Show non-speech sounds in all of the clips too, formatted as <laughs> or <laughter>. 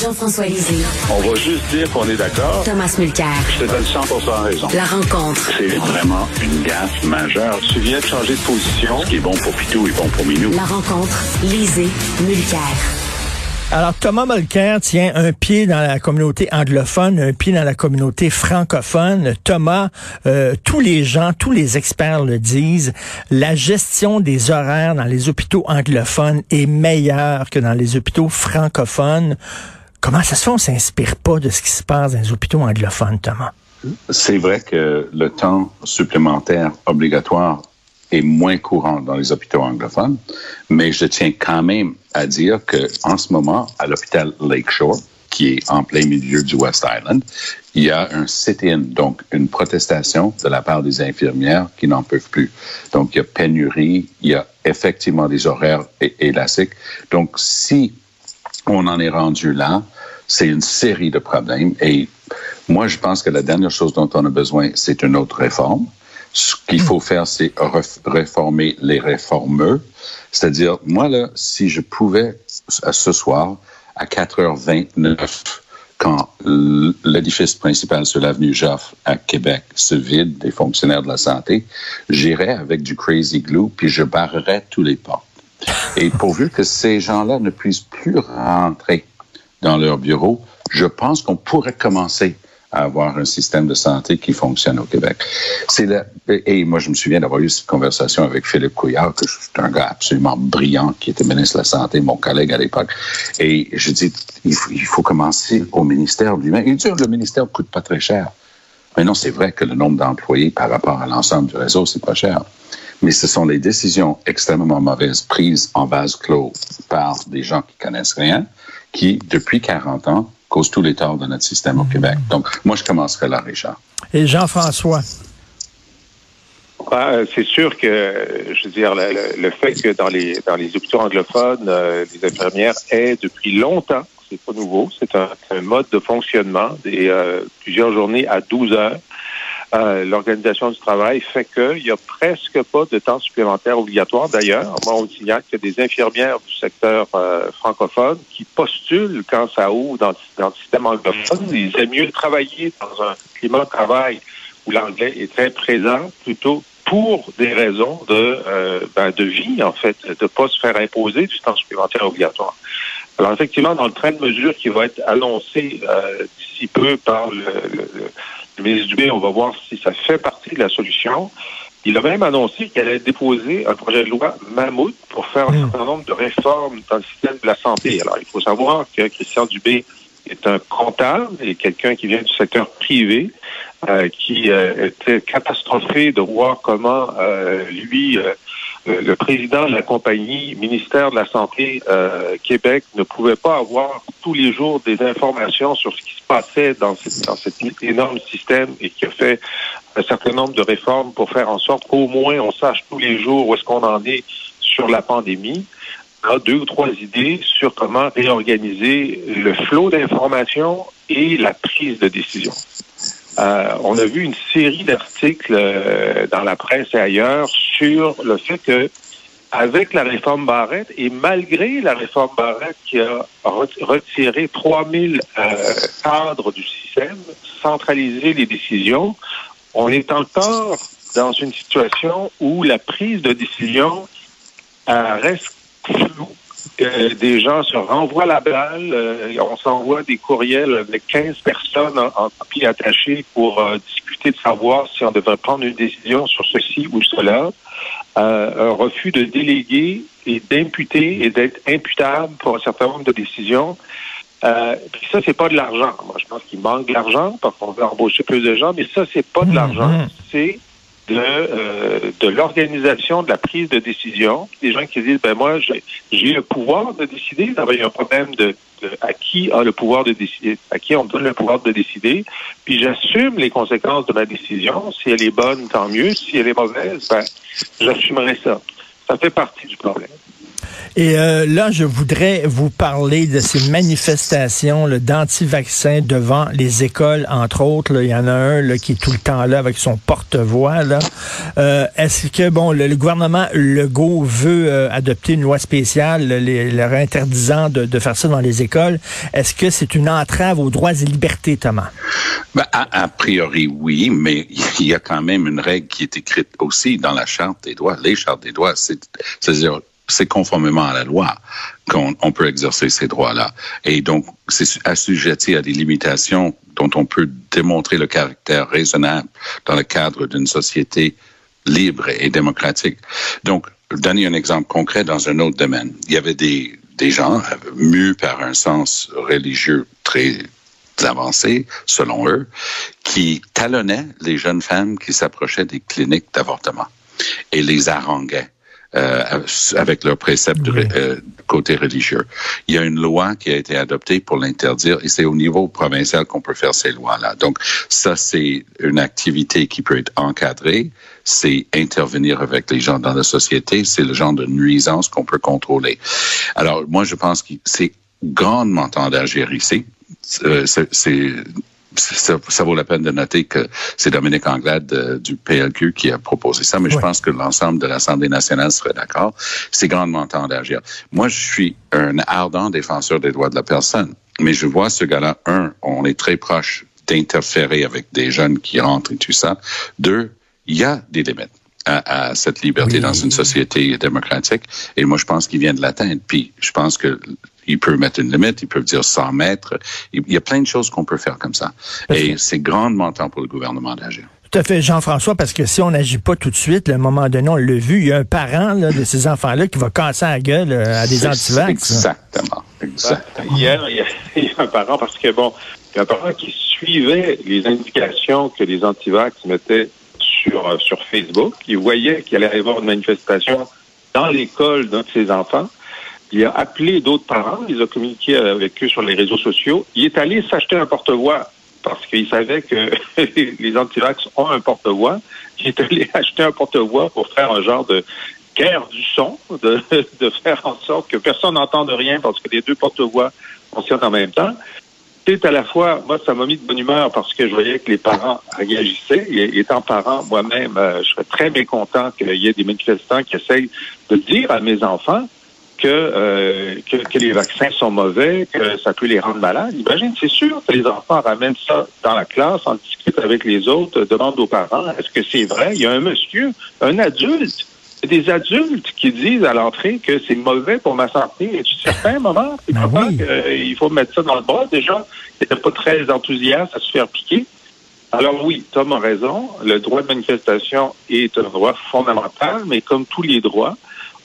Jean-François Lisée. On va juste dire qu'on est d'accord. Thomas Mulcair. Je te donne 100 raison. La rencontre. C'est vraiment une gaffe majeure. Tu viens de changer de position. Ce qui est bon pour Pitou est bon pour Minou. La rencontre. Lisée. Mulcair. Alors, Thomas Mulcair tient un pied dans la communauté anglophone, un pied dans la communauté francophone. Thomas, euh, tous les gens, tous les experts le disent, la gestion des horaires dans les hôpitaux anglophones est meilleure que dans les hôpitaux francophones. Comment ça se fait on s'inspire pas de ce qui se passe dans les hôpitaux anglophones, Thomas? C'est vrai que le temps supplémentaire obligatoire est moins courant dans les hôpitaux anglophones, mais je tiens quand même à dire que en ce moment, à l'hôpital Lakeshore, qui est en plein milieu du West Island, il y a un sit-in, donc une protestation de la part des infirmières qui n'en peuvent plus. Donc, il y a pénurie, il y a effectivement des horaires élastiques. Donc, si on en est rendu là, c'est une série de problèmes. Et moi, je pense que la dernière chose dont on a besoin, c'est une autre réforme. Ce qu'il faut faire, c'est réformer les réformeux. C'est-à-dire, moi, là, si je pouvais, ce soir, à 4h29, quand l'édifice principal sur l'avenue Joffre à Québec se vide des fonctionnaires de la santé, j'irais avec du crazy glue puis je barrerais tous les portes. Et pourvu que ces gens-là ne puissent plus rentrer dans leur bureau, je pense qu'on pourrait commencer à avoir un système de santé qui fonctionne au Québec. Et moi, je me souviens d'avoir eu cette conversation avec Philippe Couillard, que c'est un gars absolument brillant, qui était ministre de la Santé, mon collègue à l'époque. Et je dis, il faut, il faut commencer au ministère lui-même. Il dit, le ministère ne coûte pas très cher. Mais non, c'est vrai que le nombre d'employés par rapport à l'ensemble du réseau, c'est pas cher. Mais ce sont les décisions extrêmement mauvaises prises en vase clos par des gens qui connaissent rien, qui, depuis 40 ans, causent tous les torts de notre système au Québec. Donc, moi, je commencerai là, Richard. Et Jean-François? Ah, c'est sûr que, je veux dire, le, fait que dans les dans les hôpitaux anglophones, euh, les infirmières aient depuis longtemps, c'est pas nouveau, c'est un, mode de fonctionnement des euh, plusieurs journées à 12 heures. Euh, l'organisation du travail fait qu'il n'y a presque pas de temps supplémentaire obligatoire. D'ailleurs, moi, on signale qu'il y a des infirmières du secteur francophone qui postulent quand ça ouvre dans, dans le système anglophone. Ils aiment mieux travailler dans un climat de travail où l'anglais est très présent plutôt pour des raisons de, euh, ben, de vie, en fait, de ne pas se faire imposer du temps supplémentaire obligatoire. Alors, effectivement, dans le train de mesure qui va être annoncé euh, d'ici peu par le, le, ministre Dubé, on va voir si ça fait partie de la solution. Il a même annoncé qu'il allait déposer un projet de loi mammouth pour faire un hmm. certain nombre de réformes dans le système de la santé. Alors, il faut savoir que Christian Dubé est un comptable et quelqu'un qui vient du secteur privé. Euh, qui euh, était catastrophé de voir comment euh, lui, le président de la compagnie, ministère de la Santé Québec, ne pouvait pas avoir tous les jours des informations sur ce qui se passait dans, dans cet énorme système et qui a fait un certain nombre de réformes pour faire en sorte qu'au moins on sache tous les jours où est-ce qu'on en est sur la pandémie a deux ou trois idées sur comment réorganiser le flot d'informations et la prise de décision. Euh, on a vu une série d'articles euh, dans la presse et ailleurs sur le fait que avec la réforme Barrette et malgré la réforme Barrette qui a retiré 3000 euh, cadres du système, centralisé les décisions, on est encore dans une situation où la prise de décision reste floue des gens se renvoient la balle. Euh, on s'envoie des courriels avec 15 personnes en, en copie attachée pour euh, discuter de savoir si on devrait prendre une décision sur ceci ou cela. Euh, un refus de déléguer et d'imputer et d'être imputable pour un certain nombre de décisions. Euh, puis ça, c'est pas de l'argent. Moi, je pense qu'il manque de l'argent parce qu'on veut embaucher plus de gens, mais ça, c'est pas de l'argent. Mm-hmm. C'est de, euh, de l'organisation de la prise de décision. Des gens qui disent, ben moi, j'ai le pouvoir de décider. Il y a un problème de, à qui a le pouvoir de décider, à qui on donne le pouvoir de décider. Puis j'assume les conséquences de ma décision. Si elle est bonne, tant mieux. Si elle est mauvaise, ben, j'assumerai ça. Ça fait partie du problème. Et euh, là, je voudrais vous parler de ces manifestations d'anti-vaccins devant les écoles, entre autres. Il y en a un là, qui est tout le temps là avec son porte-voix. Euh, Est-ce que bon, le, le, gouvernement Legault veut euh, adopter une loi spéciale les, leur interdisant de, de, faire ça dans les écoles? Est-ce que c'est une entrave aux droits et libertés, Thomas? Ben, a, a, priori, oui, mais il y a quand même une règle qui est écrite aussi dans la Charte des droits, les chartes des droits. C'est-à-dire c'est conformément à la loi qu'on on peut exercer ces droits-là. Et donc, c'est assujetti à des limitations dont on peut démontrer le caractère raisonnable dans le cadre d'une société libre et démocratique. Donc, donner un exemple concret dans un autre domaine. Il y avait des, des gens mus par un sens religieux très avancé, selon eux, qui talonnaient les jeunes femmes qui s'approchaient des cliniques d'avortement et les haranguaient euh, avec leurs préceptes oui. de euh, côté religieux. Il y a une loi qui a été adoptée pour l'interdire et c'est au niveau provincial qu'on peut faire ces lois-là. Donc ça, c'est une activité qui peut être encadrée, c'est intervenir avec les gens dans la société, c'est le genre de nuisance qu'on peut contrôler. Alors moi, je pense que c'est grandement temps d'agir ici. Euh, c'est ça, ça, vaut la peine de noter que c'est Dominique Anglade euh, du PLQ qui a proposé ça, mais oui. je pense que l'ensemble de l'Assemblée nationale serait d'accord. C'est grandement temps d'agir. Moi, je suis un ardent défenseur des droits de la personne, mais je vois ce gars-là, un, on est très proche d'interférer avec des jeunes qui rentrent et tout ça. Deux, il y a des limites. À, à, cette liberté oui. dans une société démocratique. Et moi, je pense qu'il vient de l'atteindre. Puis, je pense que ils peuvent mettre une limite, ils peuvent dire 100 mètres. Il y a plein de choses qu'on peut faire comme ça. Et c'est grandement temps pour le gouvernement d'agir. Tout à fait, Jean-François, parce que si on n'agit pas tout de suite, à un moment donné, on l'a vu, il y a un parent là, de ces enfants-là qui va casser la gueule à des antivax. Exactement. exactement. Hier, il y, a, <laughs> il y, a, un parent, parce que bon, il y a un parent qui suivait les indications que les antivax mettaient sur, sur Facebook. Il voyait qu'il allait y avoir une manifestation dans l'école d'un de ses enfants. Il a appelé d'autres parents, il a communiqué avec eux sur les réseaux sociaux. Il est allé s'acheter un porte-voix parce qu'il savait que <laughs> les antivax ont un porte-voix. Il est allé <laughs> acheter un porte-voix pour faire un genre de guerre du son, de, <laughs> de faire en sorte que personne n'entende rien parce que les deux porte-voix fonctionnent en même temps. C'est à la fois, moi, ça m'a mis de bonne humeur parce que je voyais que les parents réagissaient. Et étant parent, moi-même, euh, je serais très mécontent qu'il y ait des manifestants qui essayent de dire à mes enfants que, euh, que, que, les vaccins sont mauvais, que ça peut les rendre malades. Imagine, c'est sûr que les enfants ramènent ça dans la classe, en discutent avec les autres, demandent aux parents, est-ce que c'est vrai? Il y a un monsieur, un adulte, des adultes qui disent à l'entrée que c'est mauvais pour ma santé. Et certains moments, c'est ben oui. qu'il faut mettre ça dans le bras? Déjà, il n'était pas très enthousiaste à se faire piquer. Alors oui, Tom a raison. Le droit de manifestation est un droit fondamental, mais comme tous les droits,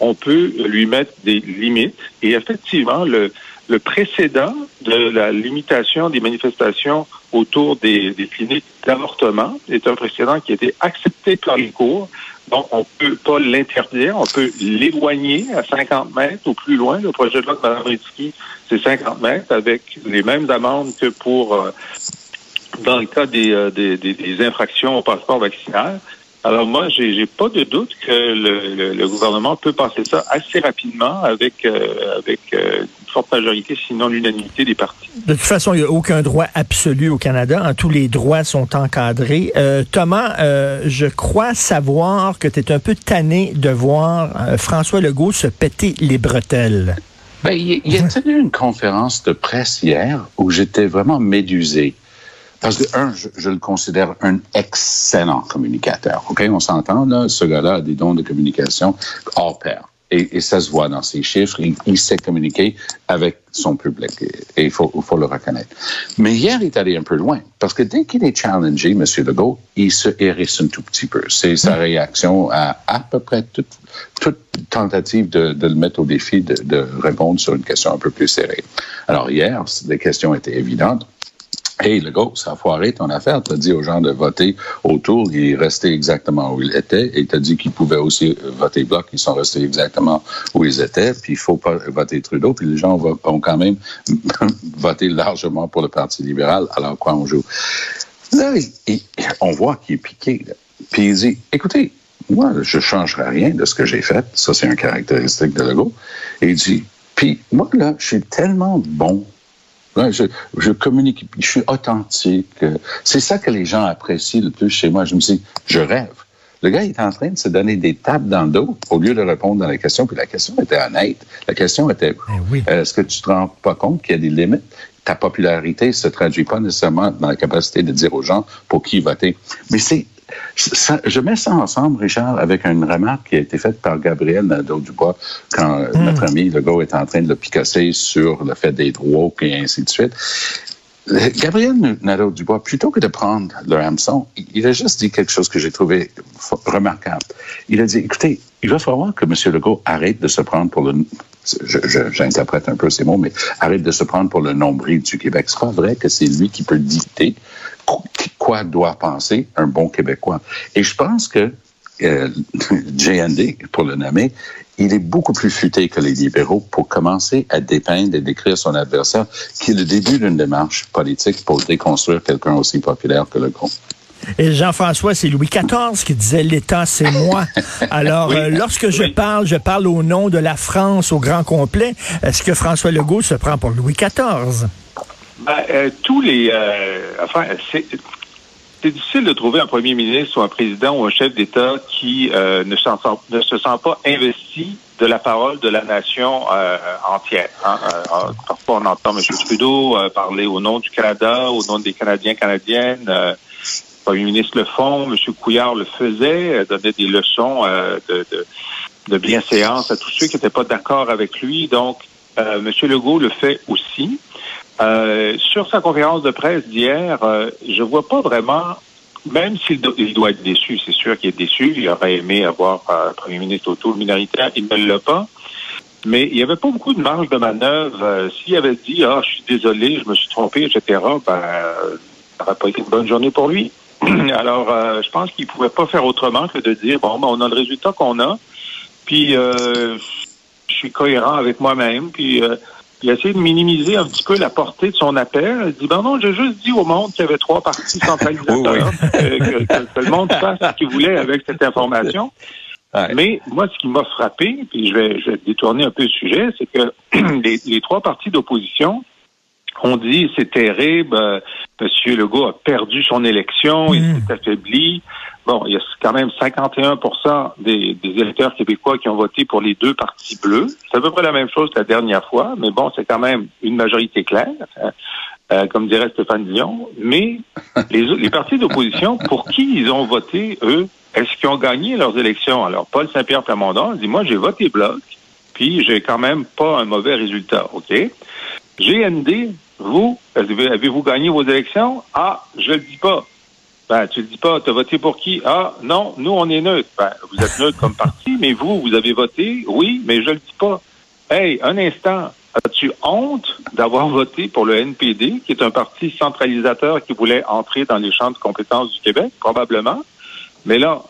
on peut lui mettre des limites. Et effectivement, le, le précédent de la limitation des manifestations autour des, des cliniques d'avortement est un précédent qui a été accepté par les cours. Donc, on peut pas l'interdire, on peut l'éloigner à 50 mètres ou plus loin. Le projet de loi de Mme Ritsky, c'est 50 mètres avec les mêmes amendes que pour euh, dans le cas des, euh, des, des, des infractions au passeport vaccinal. Alors moi, j'ai pas de doute que le, le, le, gouvernement peut passer ça assez rapidement avec euh, avec euh, une forte majorité, sinon l'unanimité des partis. De toute façon, il n'y a aucun droit absolu au Canada. Hein, tous les droits sont encadrés. Euh, Thomas, euh, je crois savoir que tu es un peu tanné de voir euh, François Legault se péter les bretelles. Ben, il, il a tenu une conférence de presse hier où j'étais vraiment médusé? Parce que, un, je, je, le considère un excellent communicateur. OK? On s'entend, là, ce gars-là a des dons de communication hors pair. Et, et, ça se voit dans ses chiffres. Il, il sait communiquer avec son public. Et il faut, faut le reconnaître. Mais hier, il est allé un peu loin. Parce que dès qu'il est challengé, M. Legault, il se hérisse un tout petit peu. C'est sa réaction à à peu près toute, toute tentative de, de, le mettre au défi de, de répondre sur une question un peu plus serrée. Alors hier, les questions étaient évidentes. Hey, le ça a foiré ton affaire. T'as dit aux gens de voter autour, il est resté exactement où il était, et t'as dit qu'ils pouvaient aussi voter bloc, ils sont restés exactement où ils étaient, puis il faut pas voter Trudeau, puis les gens ont quand même <laughs> voté largement pour le Parti libéral, alors quoi on joue? Là, on voit qu'il est piqué, là. puis il dit, écoutez, moi, je ne changerai rien de ce que j'ai fait. Ça, c'est un caractéristique de Legault. Et il dit, puis moi, là, je suis tellement bon. Je, je communique, je suis authentique. C'est ça que les gens apprécient le plus chez moi. Je me dis, je rêve. Le gars est en train de se donner des tapes dans le dos au lieu de répondre dans la question. Puis la question était honnête. La question était, oui. est-ce que tu te rends pas compte qu'il y a des limites? Ta popularité ne se traduit pas nécessairement dans la capacité de dire aux gens pour qui voter. Mais c'est ça, je mets ça ensemble, Richard, avec une remarque qui a été faite par Gabriel Nadeau-Dubois quand mm. notre ami Legault est en train de le picasser sur le fait d'être woke et ainsi de suite. Gabriel Nadeau-Dubois, plutôt que de prendre le hameçon, il a juste dit quelque chose que j'ai trouvé remarquable. Il a dit, écoutez, il va falloir que M. Legault arrête de se prendre pour le... J'interprète un peu ces mots, mais arrête de se prendre pour le nombril du Québec. C'est pas vrai que c'est lui qui peut dicter quoi doit penser un bon Québécois. Et je pense que euh, <laughs> JND, pour le nommer, il est beaucoup plus futé que les libéraux pour commencer à dépeindre et décrire son adversaire, qui est le début d'une démarche politique pour déconstruire quelqu'un aussi populaire que le groupe. Et Jean-François, c'est Louis XIV qui disait l'État, c'est moi. <laughs> Alors, euh, lorsque je parle, je parle au nom de la France au grand complet. Est-ce que François Legault se prend pour Louis XIV? Ben, euh, tous les. Euh, enfin, c'est difficile de trouver un premier ministre ou un président ou un chef d'État qui euh, ne, ne, se sent pas investi de la parole de la nation euh, entière. Hein. Euh, parfois, on entend M. Trudeau parler au nom du Canada, au nom des Canadiens, Canadiennes. le premier ministre le font, M. Couillard le faisait, donnait des leçons de, de, de, bienséance à tous ceux qui n'étaient pas d'accord avec lui. Donc, M. Legault le fait aussi. Euh, sur sa conférence de presse d'hier, euh, je vois pas vraiment, même s'il doit être déçu, c'est sûr qu'il est déçu, il aurait aimé avoir un premier ministre autour minoritaire, il ne l'a pas. Mais il n'y avait pas beaucoup de marge de manœuvre. Euh, s'il avait dit Ah, je suis désolé, je me suis trompé, etc., ben, ça n'aurait pas été une bonne journée pour lui. <clears throat> Alors, je pense qu'il ne pouvait pas faire autrement que de dire Bon, ben, on a le résultat qu'on a, puis je suis cohérent avec moi-même, puis il a essayé de minimiser un petit peu la portée de son appel. Il dit, ben non, j'ai juste dit au monde qu'il y avait trois partis centralisateurs, <laughs> Que, le monde fasse ce qu'il voulait avec cette information. Mais moi, ce qui m'a frappé, puis je vais, je vais détourner un peu le sujet, c'est que <clears throat> les, trois partis d'opposition ont dit c'est terrible, euh, Monsieur Legault a perdu son élection, il mmh. s'est affaibli. Bon, il y a quand même 51 des, des, électeurs québécois qui ont voté pour les deux partis bleus. C'est à peu près la même chose que la dernière fois, mais bon, c'est quand même une majorité claire, hein, euh, comme dirait Stéphane Dion. Mais <laughs> les, les partis d'opposition, pour qui ils ont voté, eux, est-ce qu'ils ont gagné leurs élections? Alors, Paul Saint-Pierre Plamondon dit, moi, j'ai voté bloc, puis j'ai quand même pas un mauvais résultat, OK? GND, vous, avez-vous gagné vos élections? Ah, je le dis pas. Ben, tu dis pas, tu as voté pour qui? Ah, non, nous, on est neutre. Ben, vous êtes neutre comme parti, mais vous, vous avez voté? Oui, mais je le dis pas. Hey, un instant. As-tu honte d'avoir voté pour le NPD, qui est un parti centralisateur qui voulait entrer dans les champs de compétences du Québec? Probablement. Mais là,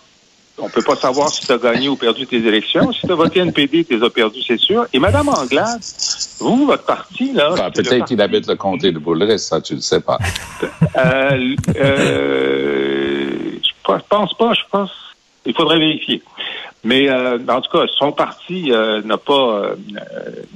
on peut pas savoir si tu as gagné ou perdu tes élections. Si tu as voté NPD, tu les as perdu, c'est sûr. Et Madame Anglade, vous, votre parti, là... Ben, peut-être qu'il habite le comté de Boulay, ça, tu le sais pas. euh, euh, je pense pas, je pense... Il faudrait vérifier. Mais euh, en tout cas, son parti euh, n'a pas euh,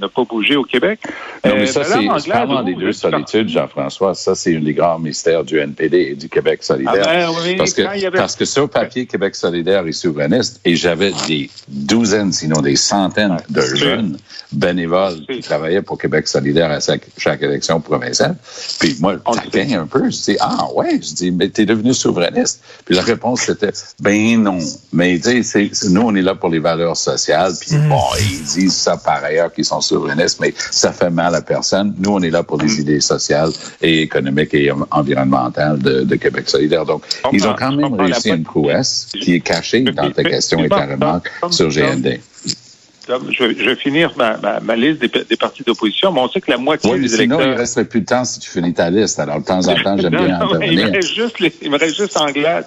n'a pas bougé au Québec. Non, mais ça, c'est parlant des deux solitudes, Jean-François, ça, c'est un des grands mystères du NPD et du Québec solidaire. Ah ben, parce, que, parce que sur papier, Québec solidaire est souverainiste, et j'avais des douzaines, sinon des centaines de jeunes bénévoles qui travaillaient pour Québec solidaire à chaque, chaque élection provinciale. Puis moi, je un peu, je dis, ah ouais, je dis, mais t'es devenu souverainiste. Puis la réponse, c'était, ben non. Mais tu sais, nous, on est là pour les valeurs sociales. Puis mm. bon, ils disent ça par ailleurs qu'ils sont souverainistes, mais ça fait mal à personne. Nous, on est là pour les mm. idées sociales et économiques et environnementales de, Québec solidaire. Donc, ils ont quand même réussi une prouesse qui est cachée dans ta question et ta remarque sur GND. Je vais, finir ma, liste des, partis d'opposition, mais on sait que la moitié oui, des sinon, il ne resterait plus de temps si tu finis ta liste. Alors, de temps en temps, j'aime <laughs> bien intervenir. Il me reste juste, il me reste juste Anglade.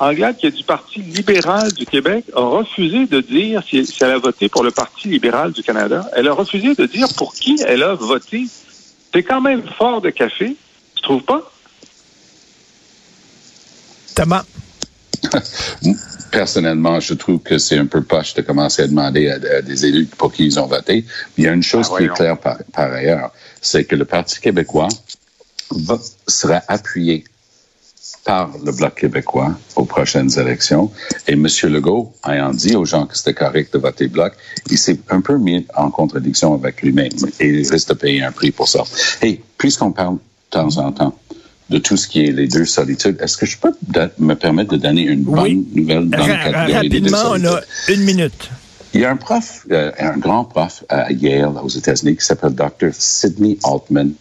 Anglade, qui est du Parti libéral du Québec, a refusé de dire si, elle a voté pour le Parti libéral du Canada. Elle a refusé de dire pour qui elle a voté. C'est quand même fort de café, tu trouves pas? Thomas? <laughs> personnellement, je trouve que c'est un peu poche de commencer à demander à, des élus pour qui ils ont voté. Il y a une chose Ah, qui est claire par, par ailleurs, c'est que le Parti québécois va, sera appuyé par le Bloc québécois aux prochaines élections. Et M. Legault, ayant dit aux gens que c'était correct de voter Bloc, il s'est un peu mis en contradiction avec lui-même et il risque de payer un prix pour ça. Et puisqu'on parle de temps en temps de tout ce qui est les deux solitudes, est-ce que je peux me permettre de donner une bonne Oui. nouvelle dans le catégorie des deux rapidement, on a solitudes? une minute. Il y a un prof, euh, un grand prof à Yale, aux États-Unis, qui s'appelle Dr. Sidney Altman,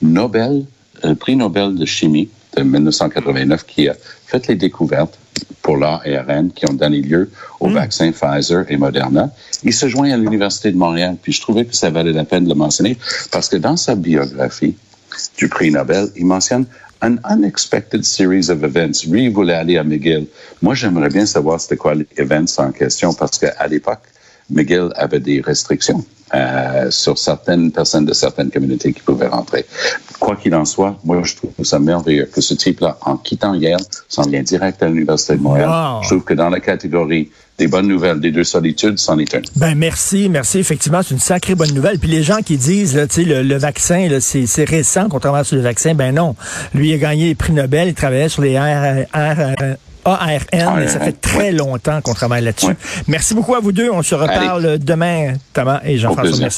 Nobel, euh, prix Nobel de chimie de 1989, qui a fait les découvertes pour l'ARN qui ont donné lieu aux vaccins Pfizer et Moderna. Il se joint à l'Université de Montréal, puis je trouvais que ça valait la peine de le mentionner, parce que dans sa biographie du prix Nobel, il mentionne an unexpected series of events. Lui, il voulait aller à McGill. Moi, j'aimerais bien savoir c'était quoi les events en question, parce qu'à l'époque, McGill avait des restrictions euh, sur certaines personnes de certaines communautés qui pouvaient rentrer. Quoi qu'il en soit, moi, je trouve ça merveilleux que ce type-là, en quittant Yale, s'en vient direct à l'Université de Montréal. Wow. Je trouve que dans la catégorie des bonnes nouvelles des deux solitudes, c'en est une. Ben merci, merci. Effectivement, c'est une sacrée bonne nouvelle. Puis les gens qui disent, là, tu sais, le, le vaccin, c'est, récent qu'on travaille sur le vaccin, ben non. Lui il a gagné les prix Nobel, il travaillait sur les R, R- ARN, et ça fait très longtemps qu'on travaille là-dessus. Merci beaucoup à vous deux. On se reparle demain, Thomas et Jean-François.